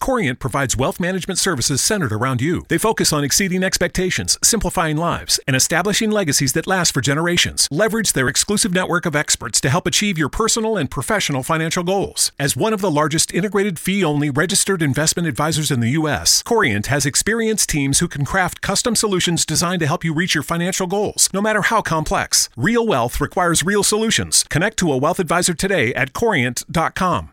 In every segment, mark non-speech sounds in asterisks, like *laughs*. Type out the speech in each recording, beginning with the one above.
Corient provides wealth management services centered around you. They focus on exceeding expectations, simplifying lives, and establishing legacies that last for generations. Leverage their exclusive network of experts to help achieve your personal and professional financial goals. As one of the largest integrated fee only registered investment advisors in the U.S., Corient has experienced teams who can craft custom solutions designed to help you reach your financial goals, no matter how complex. Real wealth requires real solutions. Connect to a wealth advisor today at corient.com.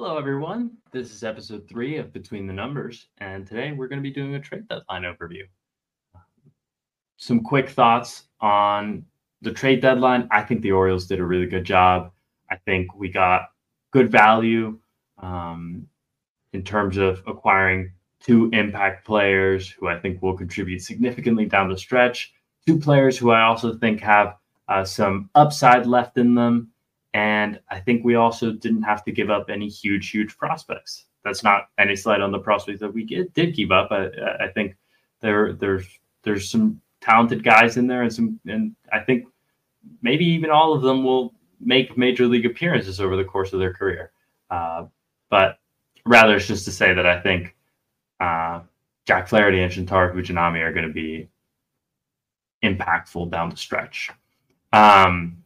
Hello, everyone. This is episode three of Between the Numbers, and today we're going to be doing a trade deadline overview. Some quick thoughts on the trade deadline. I think the Orioles did a really good job. I think we got good value um, in terms of acquiring two impact players who I think will contribute significantly down the stretch. Two players who I also think have uh, some upside left in them. And I think we also didn't have to give up any huge, huge prospects. That's not any slight on the prospects that we did keep up. I, I think there there's there's some talented guys in there, and some and I think maybe even all of them will make major league appearances over the course of their career. Uh, but rather, it's just to say that I think uh, Jack Flaherty and Shintaro Fujinami are going to be impactful down the stretch. Um,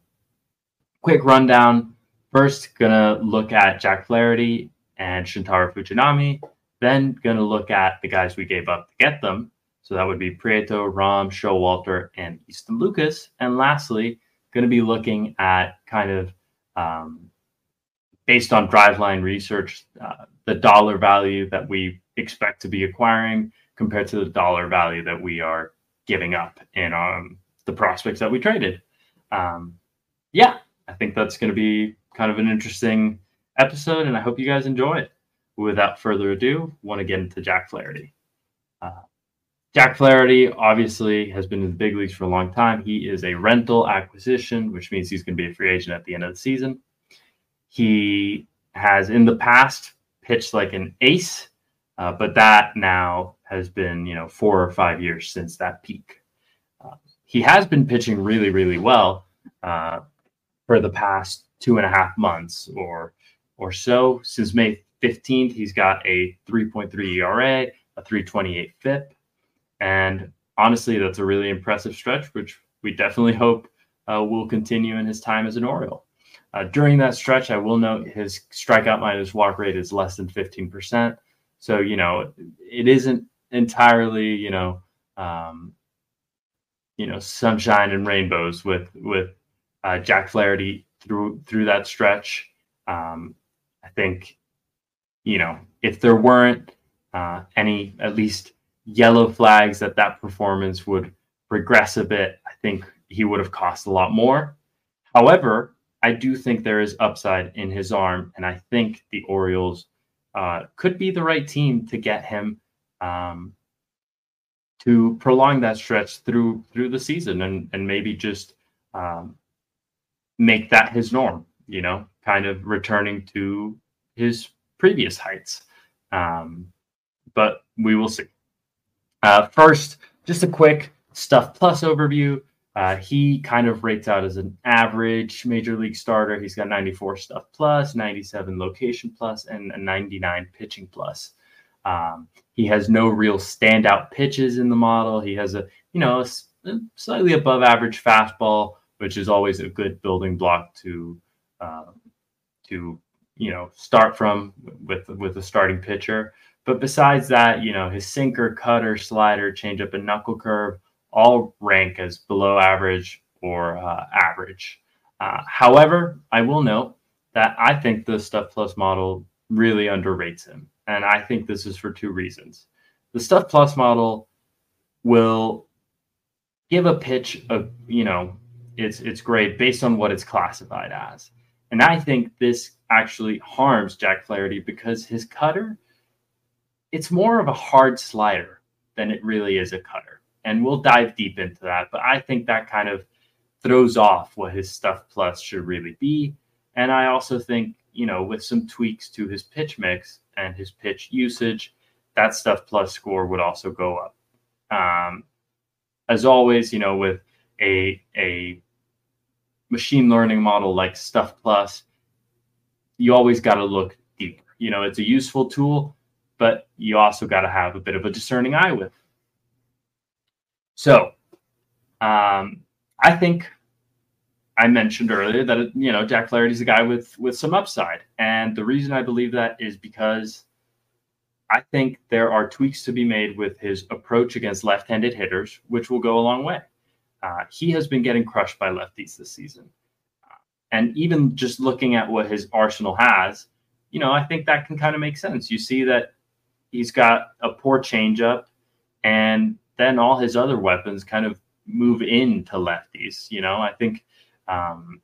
quick rundown. First, gonna look at Jack Flaherty and Shintaro Fujinami. Then gonna look at the guys we gave up to get them. So that would be Prieto, Rom, Showalter, and Easton Lucas. And lastly, gonna be looking at kind of um, based on driveline research, uh, the dollar value that we expect to be acquiring compared to the dollar value that we are giving up in um, the prospects that we traded. Um, yeah, I think that's going to be kind of an interesting episode, and I hope you guys enjoy it. Without further ado, want to get into Jack Flaherty. Uh, Jack Flaherty obviously has been in the big leagues for a long time. He is a rental acquisition, which means he's going to be a free agent at the end of the season. He has in the past pitched like an ace uh, but that now has been, you know, four or five years since that peak. Uh, he has been pitching really, really well uh, for the past two and a half months or or so. Since May 15th, he's got a 3.3 ERA, a 328 FIP, and honestly, that's a really impressive stretch, which we definitely hope uh, will continue in his time as an Oriole. Uh, during that stretch, I will note his strikeout minus walk rate is less than 15%. So, you know, it isn't entirely, you know, um, you know, sunshine and rainbows with with uh, Jack Flaherty through through that stretch. Um, I think, you know, if there weren't uh, any at least yellow flags that that performance would regress a bit, I think he would have cost a lot more. However, I do think there is upside in his arm, and I think the Orioles uh, could be the right team to get him um, to prolong that stretch through through the season, and and maybe just um, make that his norm. You know, kind of returning to his previous heights. Um, but we will see. Uh, first, just a quick stuff plus overview. Uh, he kind of rates out as an average major league starter. He's got 94 stuff plus, 97 location plus, and a 99 pitching plus. Um, he has no real standout pitches in the model. He has a, you know, a, a slightly above average fastball, which is always a good building block to, uh, to, you know, start from with with a starting pitcher. But besides that, you know, his sinker, cutter, slider, changeup, and knuckle curve all rank as below average or uh, average. Uh, however, I will note that I think the Stuff Plus model really underrates him. And I think this is for two reasons. The Stuff Plus model will give a pitch of, you know, it's it's great based on what it's classified as. And I think this actually harms Jack Flaherty because his cutter, it's more of a hard slider than it really is a cutter and we'll dive deep into that. But I think that kind of throws off what his stuff plus should really be. And I also think, you know, with some tweaks to his pitch mix and his pitch usage, that stuff plus score would also go up. Um, as always, you know, with a a machine learning model like Stuff Plus, you always got to look deeper. You know, it's a useful tool, but you also got to have a bit of a discerning eye with so um, I think I mentioned earlier that you know Jack Flaherty's a guy with with some upside, and the reason I believe that is because I think there are tweaks to be made with his approach against left-handed hitters, which will go a long way. Uh, he has been getting crushed by lefties this season, and even just looking at what his arsenal has, you know, I think that can kind of make sense. You see that he's got a poor changeup, and then all his other weapons kind of move into lefties. You know, I think um,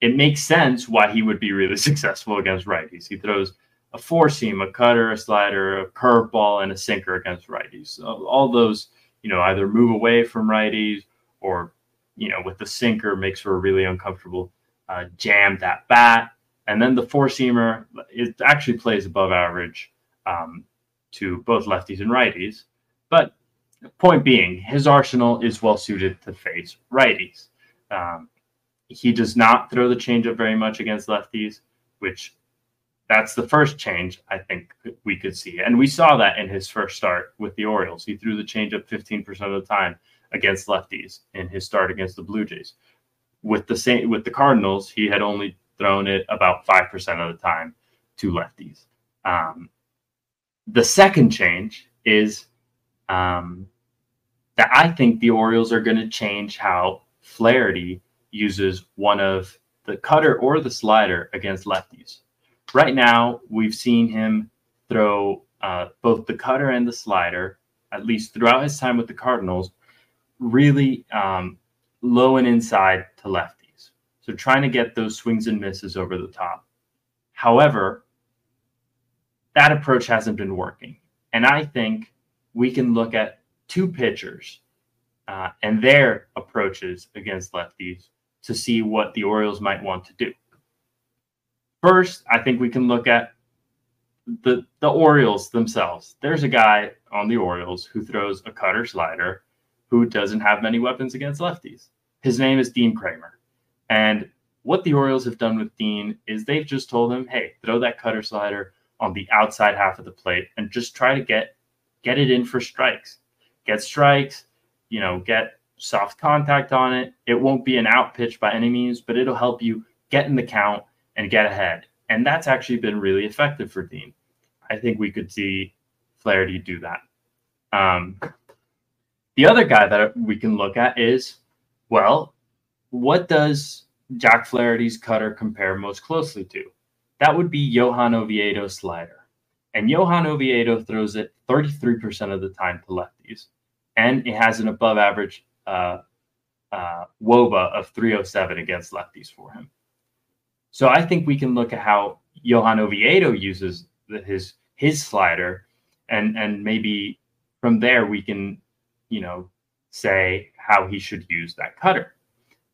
it makes sense why he would be really *laughs* successful against righties. He throws a four seam, a cutter, a slider, a curveball, and a sinker against righties. So all those, you know, either move away from righties or, you know, with the sinker makes for a really uncomfortable uh, jam that bat. And then the four seamer, it actually plays above average um, to both lefties and righties. But the Point being, his arsenal is well suited to face righties. Um, he does not throw the changeup very much against lefties, which that's the first change I think we could see. And we saw that in his first start with the Orioles. He threw the changeup 15% of the time against lefties in his start against the Blue Jays. With the same with the Cardinals, he had only thrown it about 5% of the time to lefties. Um, the second change is um, that I think the Orioles are going to change how Flaherty uses one of the cutter or the slider against lefties. Right now, we've seen him throw uh, both the cutter and the slider, at least throughout his time with the Cardinals, really um, low and inside to lefties. So trying to get those swings and misses over the top. However, that approach hasn't been working. And I think we can look at two pitchers uh, and their approaches against lefties to see what the Orioles might want to do. First, I think we can look at the the Orioles themselves. There's a guy on the Orioles who throws a cutter slider who doesn't have many weapons against lefties. His name is Dean Kremer. And what the Orioles have done with Dean is they've just told him, "Hey, throw that cutter slider on the outside half of the plate and just try to get get it in for strikes get strikes, you know, get soft contact on it. It won't be an out pitch by any means, but it'll help you get in the count and get ahead. And that's actually been really effective for Dean. I think we could see Flaherty do that. Um, the other guy that we can look at is, well, what does Jack Flaherty's cutter compare most closely to? That would be Johan Oviedo's slider. And Johan Oviedo throws it 33% of the time to lefties. and it has an above average uh, uh, WOBA of 307 against lefties for him. So I think we can look at how Johan Oviedo uses his his slider, and and maybe from there we can, you know, say how he should use that cutter.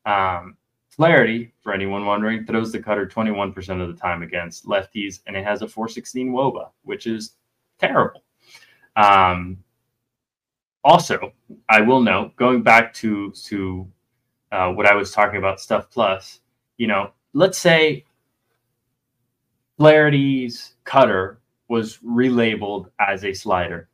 Um, Flaherty, for anyone wondering, throws the cutter 21% of the time against lefties, and it has a 416 WOBA, which is terrible. Um, also, I will note, going back to to uh, what I was talking about, stuff plus, you know, let's say Flaherty's cutter was relabeled as a slider.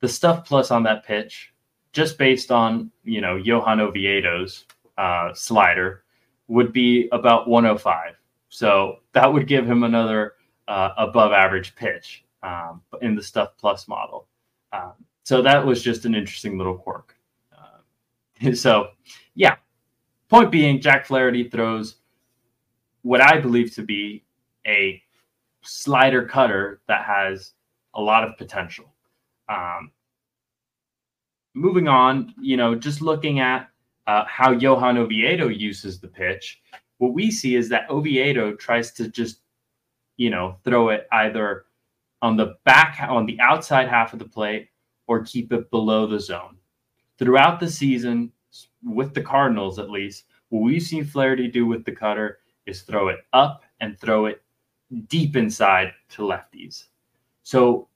The stuff plus on that pitch, just based on you know Johan Oviedo's uh, slider, would be about 105. So that would give him another uh, above average pitch um, in the stuff plus model. Um, so that was just an interesting little quirk. Uh, *laughs* so, yeah. Point being, Jack Flaherty throws what I believe to be a slider cutter that has a lot of potential. Um, moving on, you know, just looking at uh, how Johan Oviedo uses the pitch, what we see is that Oviedo tries to just, you know, throw it either on the back, on the outside half of the plate, or keep it below the zone. Throughout the season, with the Cardinals at least, what we've seen Flaherty do with the cutter is throw it up and throw it deep inside to lefties. So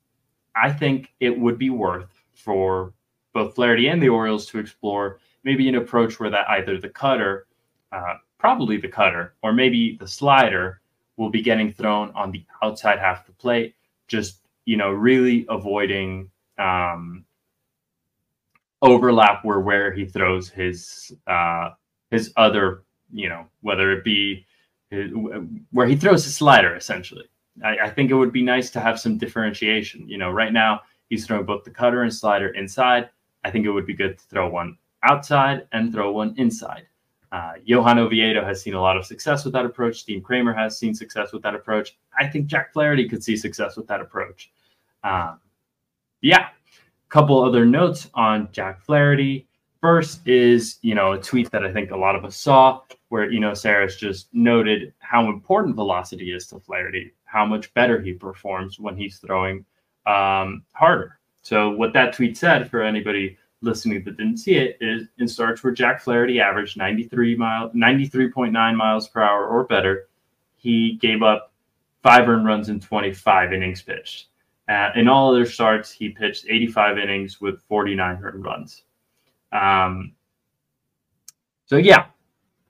I think it would be worth for both Flaherty and the Orioles to explore maybe an approach where that either the cutter, uh, probably the cutter, or maybe the slider will be getting thrown on the outside half of the plate, just you know, really avoiding um, overlap where where he throws his uh, his other, you know, whether it be his, where he throws his slider essentially. I, I think it would be nice to have some differentiation. You know, right now he's throwing both the cutter and slider inside. I think it would be good to throw one outside and throw one inside. Uh, Johan Oviedo has seen a lot of success with that approach. Dean Kremer has seen success with that approach. I think Jack Flaherty could see success with that approach. Um, yeah, couple other notes on Jack Flaherty. First is, you know, a tweet that I think a lot of us saw where, you know, Sarah's just noted how important velocity is to Flaherty, how much better he performs when he's throwing um, harder. So what that tweet said for anybody listening that didn't see it is in starts where Jack Flaherty averaged 93 mile 93.9 miles per hour or better, he gave up five earned runs in 25 innings pitched. Uh, in all other starts, he pitched 85 innings with 49 earned runs. Um, so yeah,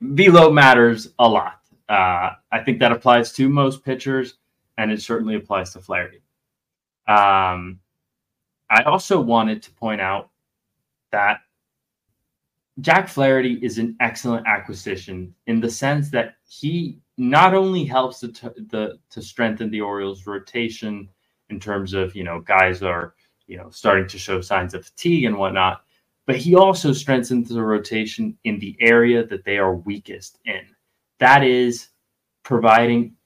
velo matters a lot. Uh, I think that applies to most pitchers, and it certainly applies to Flaherty. Um, I also wanted to point out that Jack Flaherty is an excellent acquisition in the sense that he not only helps the, the to strengthen the Orioles rotation in terms of you know guys are you know starting to show signs of fatigue and whatnot, but he also strengthens the rotation in the area that they are weakest in. That is providing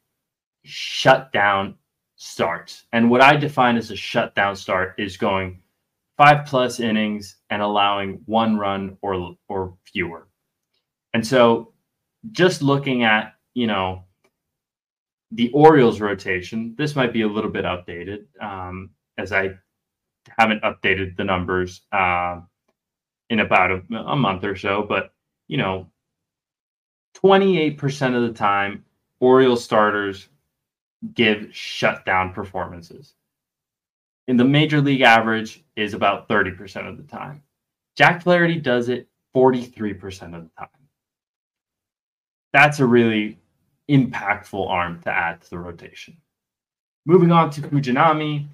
shutdown starts. And what I define as a shutdown start is going five plus innings and allowing one run or or fewer. And so just looking at, you know, the Orioles rotation, this might be a little bit outdated um, as I haven't updated the numbers uh, in about a, a month or so, but you know, 28% of the time, Orioles starters give shutdown performances in the major league average is about 30% of the time. Jack Flaherty does it 43% of the time. That's a really impactful arm to add to the rotation. Moving on to Fujinami,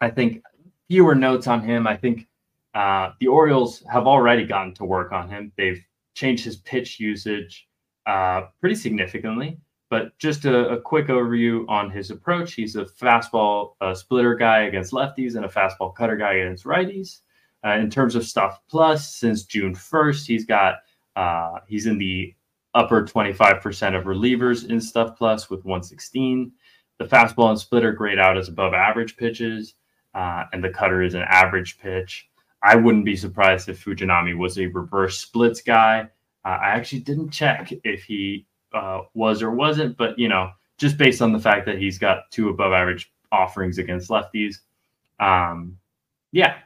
I think fewer notes on him. I think uh, the Orioles have already gotten to work on him. They've changed his pitch usage uh, pretty significantly. But just a, a, quick overview on his approach. He's a fastball uh, splitter guy against lefties and a fastball cutter guy against righties. Uh, in terms of stuff plus, since June 1st, he's got uh, he's in the upper 25% of relievers in stuff plus with 116. The fastball and splitter grade out as above average pitches, uh, and the cutter is an average pitch. I wouldn't be surprised if Fujinami was a reverse splits guy. Uh, I actually didn't check if he uh, was or wasn't, but you know, just based on the fact that he's got two above average offerings against lefties. Um, yeah,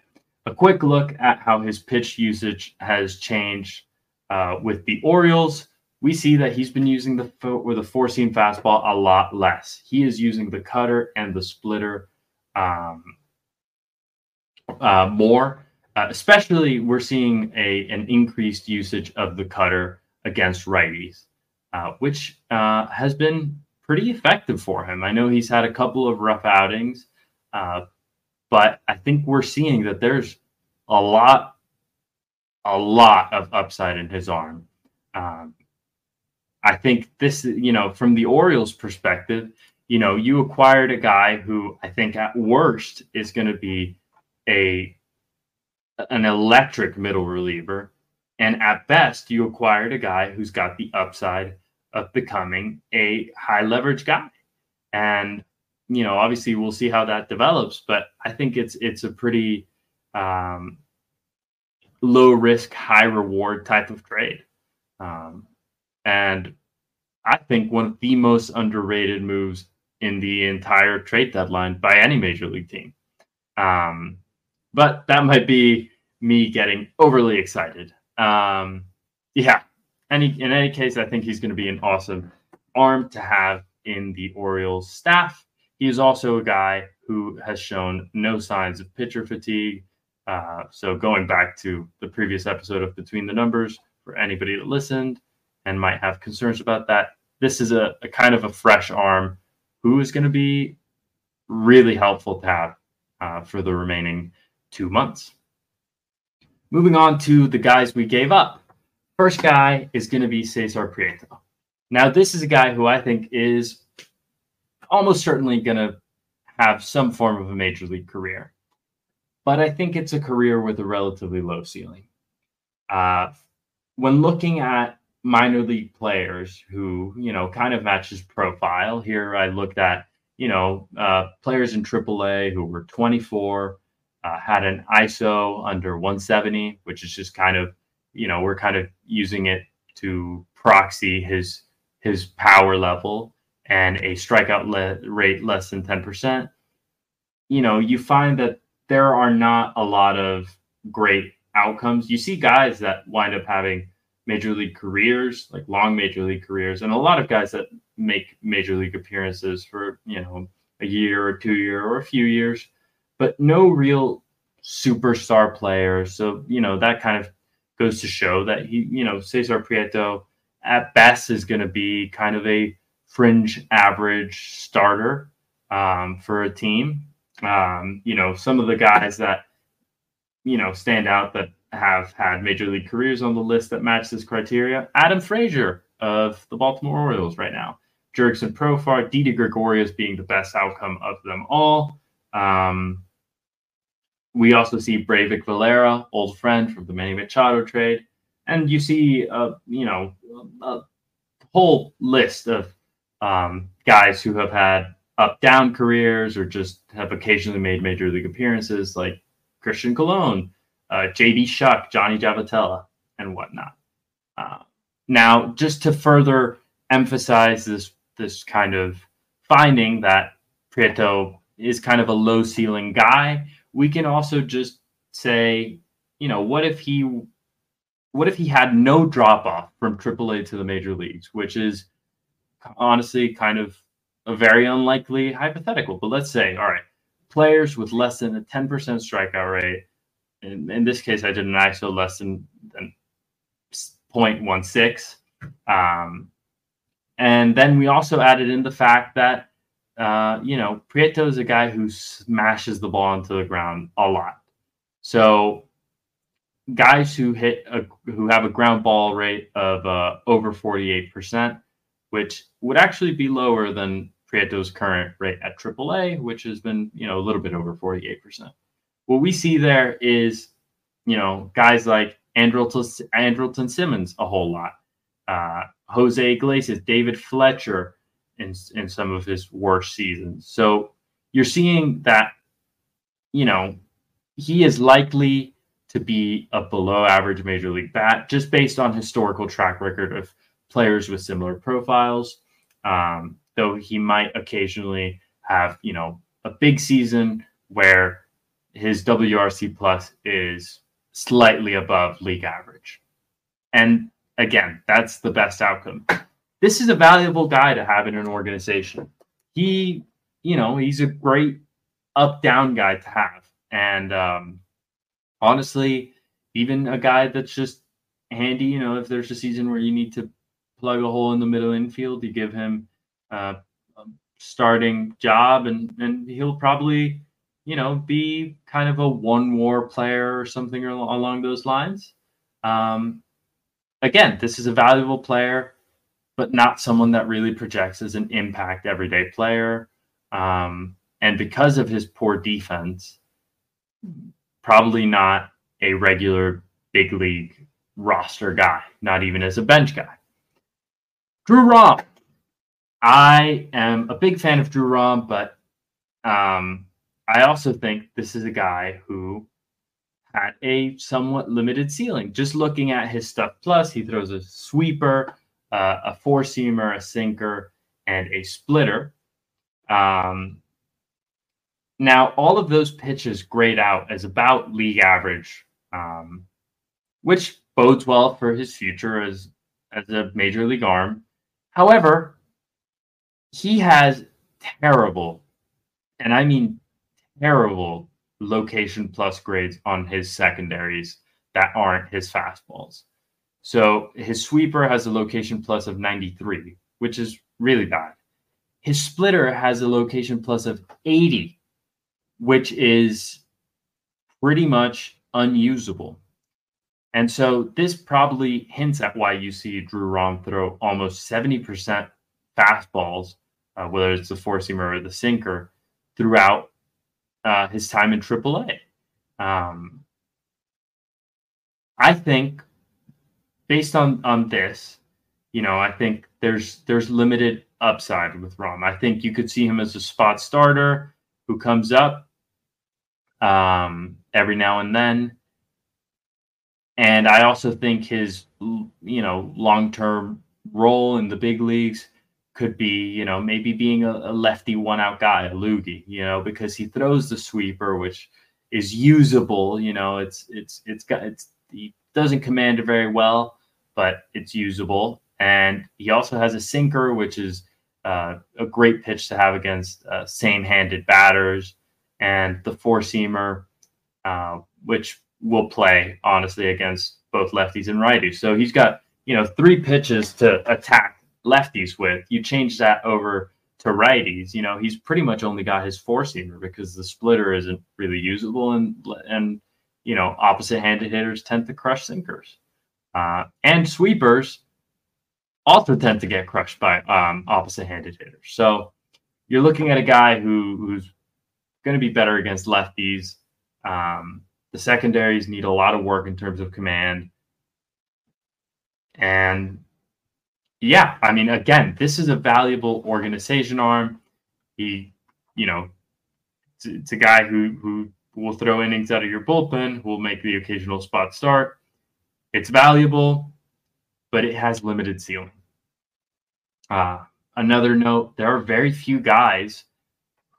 a quick look at how his pitch usage has changed uh, with the Orioles. We see that he's been using the or the four seam fastball a lot less. He is using the cutter and the splitter um, uh, more. Uh, especially, we're seeing a an increased usage of the cutter against righties, uh, which uh, has been pretty effective for him. I know he's had a couple of rough outings, uh, but I think we're seeing that there's a lot, a lot of upside in his arm. Um, I think this, you know, from the Orioles' perspective, you know, you acquired a guy who I think at worst is going to be a an electric middle reliever, and at best you acquired a guy who's got the upside of becoming a high leverage guy. And you know, obviously we'll see how that develops, but I think it's it's a pretty um, low risk, high reward type of trade. Um, and I think one of the most underrated moves in the entire trade deadline by any major league team. Um, but that might be me getting overly excited. Um, yeah, any in any case, I think he's going to be an awesome arm to have in the Orioles staff. He is also a guy who has shown no signs of pitcher fatigue. Uh, so going back to the previous episode of Between the Numbers, for anybody that listened and might have concerns about that, this is a, a kind of a fresh arm who is going to be really helpful to have uh, for the remaining two months. Moving on to the guys we gave up. First guy is going to be Cesar Prieto. Now, this is a guy who I think is almost certainly going to have some form of a major league career, but I think it's a career with a relatively low ceiling. Uh, when looking at minor league players who, you know, kind of match his profile, here I looked at, you know, uh, players in AAA who were 24, uh, had an ISO under 170, which is just kind of you know we're kind of using it to proxy his his power level and a strikeout le- rate less than 10%, you know, you find that there are not a lot of great outcomes. You see guys that wind up having major league careers, like long major league careers, and a lot of guys that make major league appearances for, you know, a year or two year or a few years, but no real superstar players. So, you know, that kind of goes to show that he, you know, Cesar Prieto at best is going to be kind of a fringe average starter um, for a team. Um, you know, some of the guys that, you know, stand out that have had major league careers on the list that match this criteria Adam Frazier of the Baltimore Orioles right now, Jurickson Profar, Didi Gregorius being the best outcome of them all. Um, we also see Breyvic Valera, old friend from the Manny Machado trade, and you see, uh, you know, a whole list of um, guys who have had up-down careers or just have occasionally made major league appearances, like Christian Colon, uh. Shuck, Johnny Giavotella, and whatnot. Uh, now, just to further emphasize this this kind of finding that Prieto is kind of a low ceiling guy we can also just say, you know, what if he what if he had no drop off from AAA to the major leagues, which is honestly kind of a very unlikely hypothetical. But let's say, all right, players with less than a 10% strikeout rate. In, in this case, I did an ISO less than, than 0.16. Um, and then we also added in the fact that uh, you know, Prieto is a guy who smashes the ball into the ground a lot. So guys who hit a, who have a ground ball rate of uh, over 48%, which would actually be lower than Prieto's current rate at AAA, which has been, you know, a little bit over 48%. What we see there is, you know, guys like Andrelton, Andrelton Simmons a whole lot, uh, Jose Iglesias, David Fletcher, in in some of his worst seasons. So you're seeing that, you know, he is likely to be a below average major league bat, just based on historical track record of players with similar profiles. Um, though he might occasionally have, you know, a big season where his WRC plus is slightly above league average. And again, that's the best outcome. This is a valuable guy to have in an organization. He, you know, he's a great up down guy to have. And um, honestly, even a guy that's just handy, you know, if there's a season where you need to plug a hole in the middle infield, you give him uh, a starting job and, and he'll probably, you know, be kind of a one war player or something along those lines. Um, again, this is a valuable player, but not someone that really projects as an impact everyday player. Um, and because of his poor defense, probably not a regular big league roster guy, not even as a bench guy. Drew Rom. I am a big fan of Drew Rom, but um, I also think this is a guy who had a somewhat limited ceiling. Just looking at his stuff plus, he throws a sweeper, uh, a four seamer, a sinker, and a splitter. Um, now, all of those pitches grade out as about league average, um, which bodes well for his future as as a major league arm. However, he has terrible, and I mean terrible, location plus grades on his secondaries that aren't his fastballs. So his sweeper has a location plus of 93, which is really bad. His splitter has a location plus of 80, which is pretty much unusable. And so this probably hints at why you see Drew Rom throw almost 70% fastballs, uh, whether it's the four seamer or the sinker, throughout uh, his time in AAA. Um, I think, based on on this, you know, I think there's there's limited upside with Rom. I think you could see him as a spot starter who comes up, um, every now and then. And I also think his, you know, long term role in the big leagues could be, you know, maybe being a, a lefty one out guy, a loogie, you know, because he throws the sweeper, which is usable. You know, it's it's it's got it's he doesn't command it very well, but it's usable. And he also has a sinker, which is uh, a great pitch to have against uh, same-handed batters and the four seamer, uh, which will play honestly against both lefties and righties. So he's got you know three pitches to attack lefties with. You change that over to righties. You know he's pretty much only got his four seamer because the splitter isn't really usable, and and you know opposite handed hitters tend to crush sinkers, uh, and sweepers also tend to get crushed by um, opposite handed hitters. So you're looking at a guy who who's going to be better against lefties. Um, the secondaries need a lot of work in terms of command. And yeah, I mean, again, this is a valuable organization arm. He, you know, it's, it's a guy who who will throw innings out of your bullpen, who will make the occasional spot start. It's valuable, but it has limited ceiling. Uh, another note: there are very few guys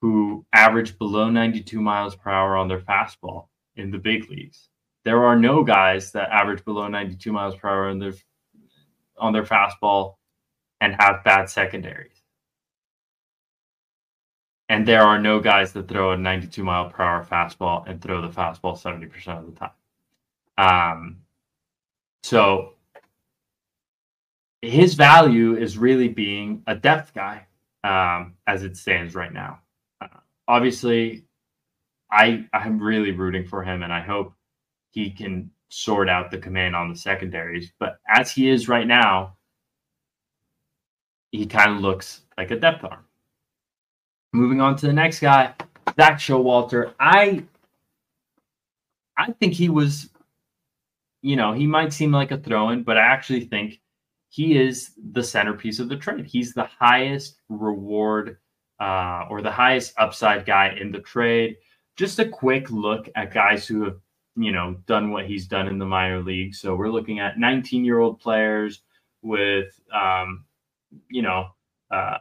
who average below 92 miles per hour on their fastball in the big leagues. There are no guys that average below 92 miles per hour on their on their fastball and have bad secondaries. And there are no guys that throw a 92 mile per hour fastball and throw the fastball 70% of the time. Um, so his value is really being a depth guy um, as it stands right now obviously, I I'm really rooting for him, and I hope he can sort out the command on the secondaries. But as he is right now, he kind of looks like a depth arm. Moving on to the next guy, Zack Showalter. I I think he was, you know, he might seem like a throw-in, but I actually think he is the centerpiece of the trade. He's the highest reward uh, or the highest upside guy in the trade. Just a quick look at guys who have you know, done what he's done in the minor league. So we're looking at 19 year old players with, um, you know, uh,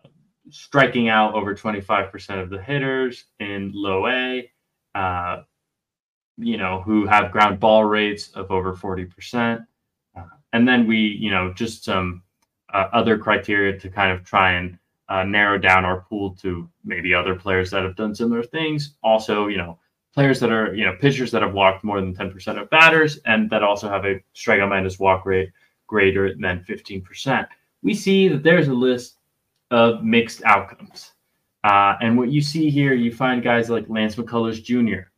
striking out over 25% of the hitters in low A, uh, you know, who have ground ball rates of over 40%. Uh, and then we, you know, just some uh, other criteria to kind of try and uh, narrow down our pool to maybe other players that have done similar things. Also, you know, players that are, you know, pitchers that have walked more than 10% of batters and that also have a strikeout minus walk rate greater than 15%. We see that there's a list of mixed outcomes. Uh, and what you see here, you find guys like Lance McCullers Jr.,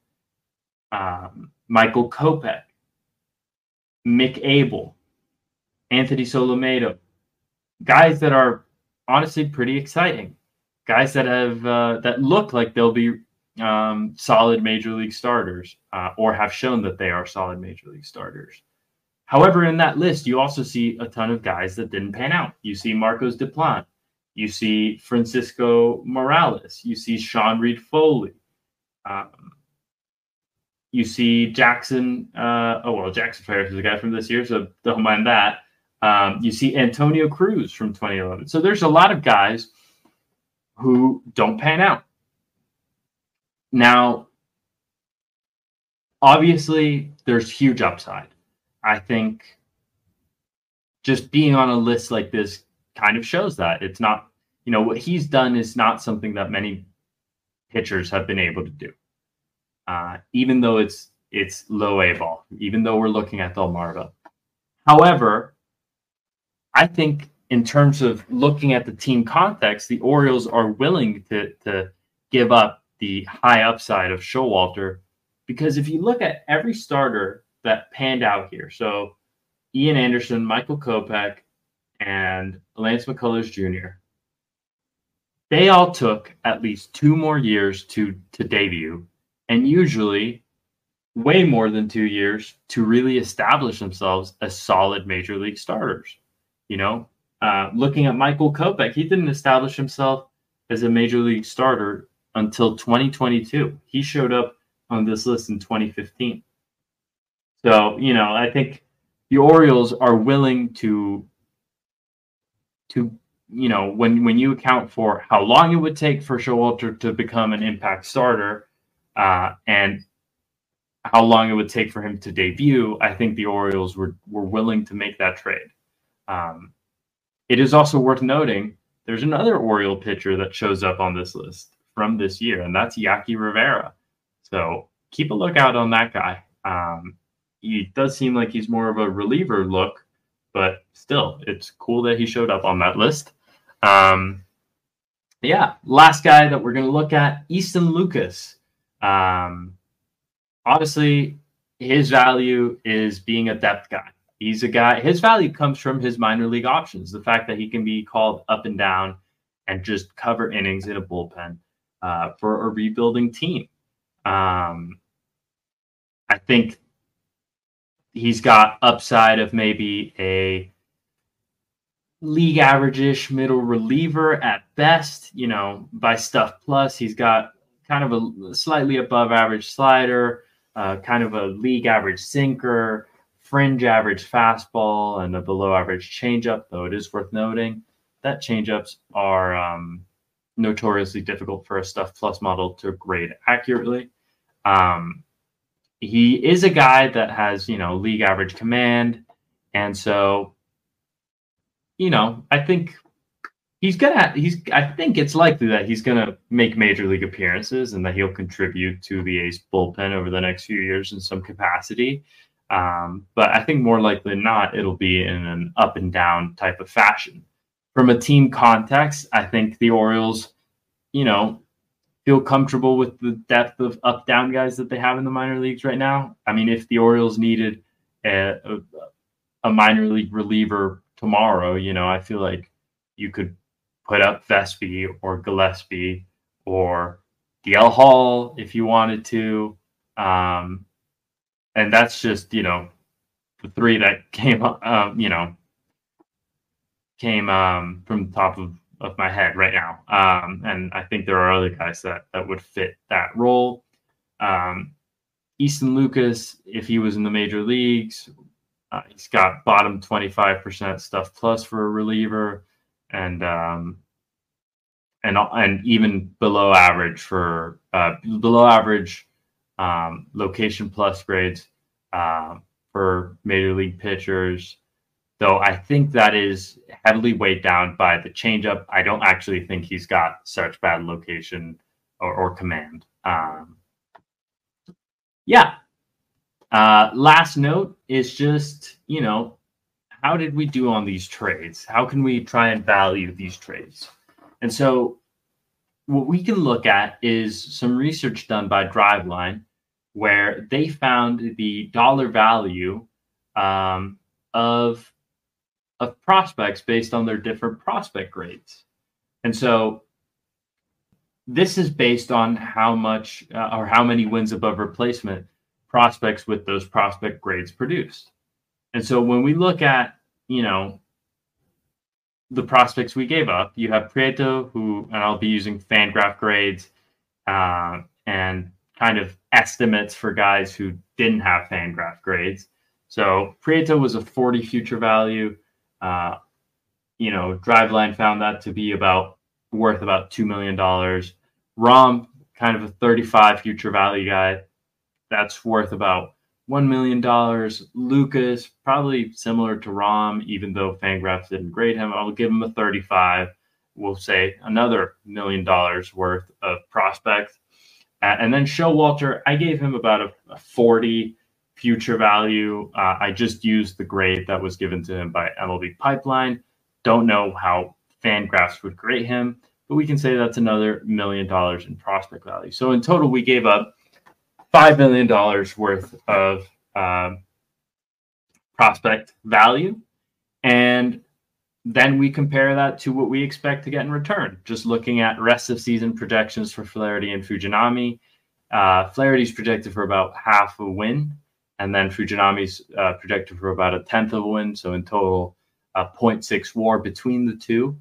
um, Michael Kopech, Mick Abel, Anthony Solometo, guys that are honestly pretty exciting, guys that have uh, that look like they'll be um, solid major league starters uh, or have shown that they are solid major league starters. However, in that list, you also see a ton of guys that didn't pan out. You see Marcos Diplan, you see Francisco Morales, you see Sean Reid-Foley, um, you see Jackson. Uh, oh well, Jackson Ferris is a guy from this year, so don't mind that. Um, you see Antonio Cruz from 2011. So there's a lot of guys who don't pan out. Now, obviously, there's huge upside. I think just being on a list like this kind of shows that it's not, you know, what he's done is not something that many pitchers have been able to do. Uh, even though it's it's low A ball, even though we're looking at Delmarva. However, I think in terms of looking at the team context, the Orioles are willing to to give up the high upside of Showalter because if you look at every starter that panned out here, so Ian Anderson, Michael Kopech, and Lance McCullers Jr., they all took at least two more years to to debut, and usually way more than two years to really establish themselves as solid major league starters. You know, uh, looking at Michael Kopech, he didn't establish himself as a major league starter until 2022. He showed up on this list in 2015. So, you know, I think the Orioles are willing to to you know, when when you account for how long it would take for Showalter to become an impact starter, uh, and how long it would take for him to debut, I think the Orioles were were willing to make that trade. Um, it is also worth noting there's another Oriole pitcher that shows up on this list from this year, and that's Yaqui Rivera. So keep a lookout on that guy. Um, he does seem like he's more of a reliever look, but still, it's cool that he showed up on that list. Um, yeah, last guy that we're going to look at, Easton Lucas. Um, honestly, his value is being a depth guy. He's a guy, his value comes from his minor league options. The fact that he can be called up and down and just cover innings in a bullpen uh, for a rebuilding team. Um, I think he's got upside of maybe a league average-ish middle reliever at best. You know, by stuff plus, he's got kind of a slightly above average slider, uh, kind of a league average sinker, fringe average fastball, and a below average changeup. Though it is worth noting that changeups are um, notoriously difficult for a stuff plus model to grade accurately. Um, he is a guy that has you know league average command, and so you know I think he's gonna he's I think it's likely that he's gonna make major league appearances and that he'll contribute to the A's bullpen over the next few years in some capacity. Um, but I think more likely than not, it'll be in an up and down type of fashion. From a team context, I think the Orioles, you know, feel comfortable with the depth of up down guys that they have in the minor leagues right now. I mean, if the Orioles needed a, a, a minor league reliever tomorrow, you know, I feel like you could put up Vespi or Gillespie or DL Hall if you wanted to. Um, and that's just, you know, the three that *laughs* came, um, you know, came um, from the top of of my head right now. Um, and I think there are other guys that that would fit that role. Um, Easton Lucas, if he was in the major leagues, uh, he's got bottom 25% stuff plus for a reliever and um, and and even below average for uh, below average um, location plus grades uh, for major league pitchers. Though I think that is heavily weighed down by the changeup. I don't actually think he's got such bad location or, or command. Um, yeah. Uh, last note is just, you know, how did we do on these trades? How can we try and value these trades? And so, what we can look at is some research done by Driveline, where they found the dollar value um, of of prospects based on their different prospect grades. And so, this is based on how much uh, or how many wins above replacement prospects with those prospect grades produced. And so when we look at, you know, the prospects we gave up, you have Prieto, who, and I'll be using Fangraph grades uh, and kind of estimates for guys who didn't have Fangraph grades. So Prieto was a 40 future value. Uh, you know, Driveline found that to be about worth about $2 million. Rom, kind of a 35 future value guy, that's worth about $1 million. Lucas, probably similar to Rom, even though Fangraphs didn't grade him. I'll give him a 35. We'll say another million dollars worth of prospects. Uh, and then Showalter, I gave him about a, a 40 future value. Uh, I just used the grade that was given to him by MLB Pipeline. Don't know how Fangraphs would grade him, but we can say that's another million dollars in prospect value. So in total, we gave up five million dollars worth of um, prospect value, and then we compare that to what we expect to get in return. Just looking at rest of season projections for Flaherty and Fujinami, uh, Flaherty's projected for about half a win, and then Fujinami's uh, projected for about a tenth of a win. So in total, a 0.6 WAR between the two.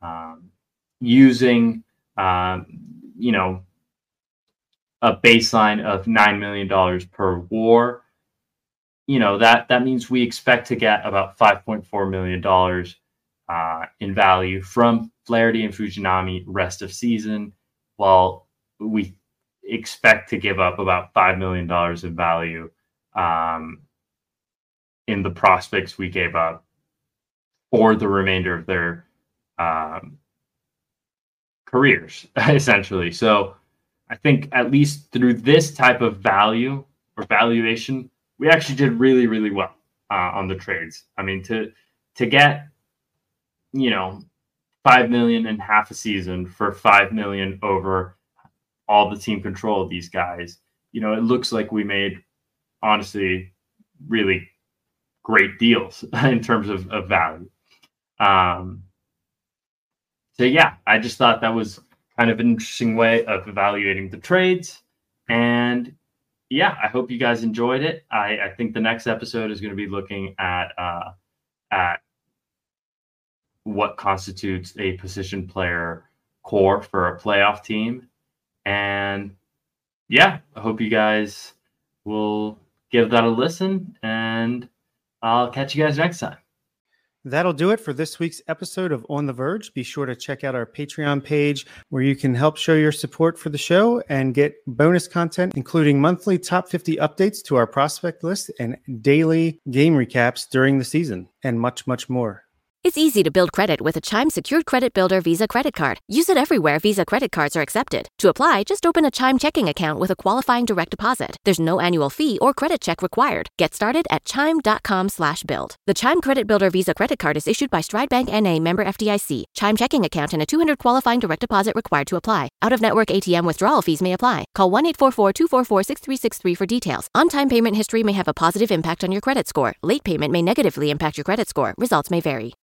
Um, using, um, you know, a baseline of $9 million per war, you know, that, that means we expect to get about $5.4 million uh, in value from Flaherty and Fujinami rest of season, while we expect to give up about $5 million in value um, in the prospects we gave up for the remainder of their um, careers, *laughs* essentially. So I think at least through this type of value or valuation, we actually did really, really well uh, on the trades. I mean, to to get you know five million and half a season for five million over all the team control of these guys, you know, it looks like we made honestly really great deals *laughs* in terms of, of value. Um, so yeah, I just thought that was kind of an interesting way of evaluating the trades. And yeah, I hope you guys enjoyed it. I, I think the next episode is going to be looking at uh, at what constitutes a position player core for a playoff team. And yeah, I hope you guys will give that a listen. And I'll catch you guys next time. That'll do it for this week's episode of On the Verge. Be sure to check out our Patreon page where you can help show your support for the show and get bonus content, including monthly top 50 updates to our prospect list and daily game recaps during the season, and much, much more. It's easy to build credit with a Chime Secured Credit Builder Visa credit card. Use it everywhere Visa credit cards are accepted. To apply, just open a Chime checking account with a qualifying direct deposit. There's no annual fee or credit check required. Get started at chime.com/build. The Chime Credit Builder Visa credit card is issued by Stride Bank NA, member FDIC. Chime checking account and a 200 qualifying direct deposit required to apply. Out of network ATM withdrawal fees may apply. Call 1-844-244-6363 for details. On-time payment history may have a positive impact on your credit score. Late payment may negatively impact your credit score. Results may vary.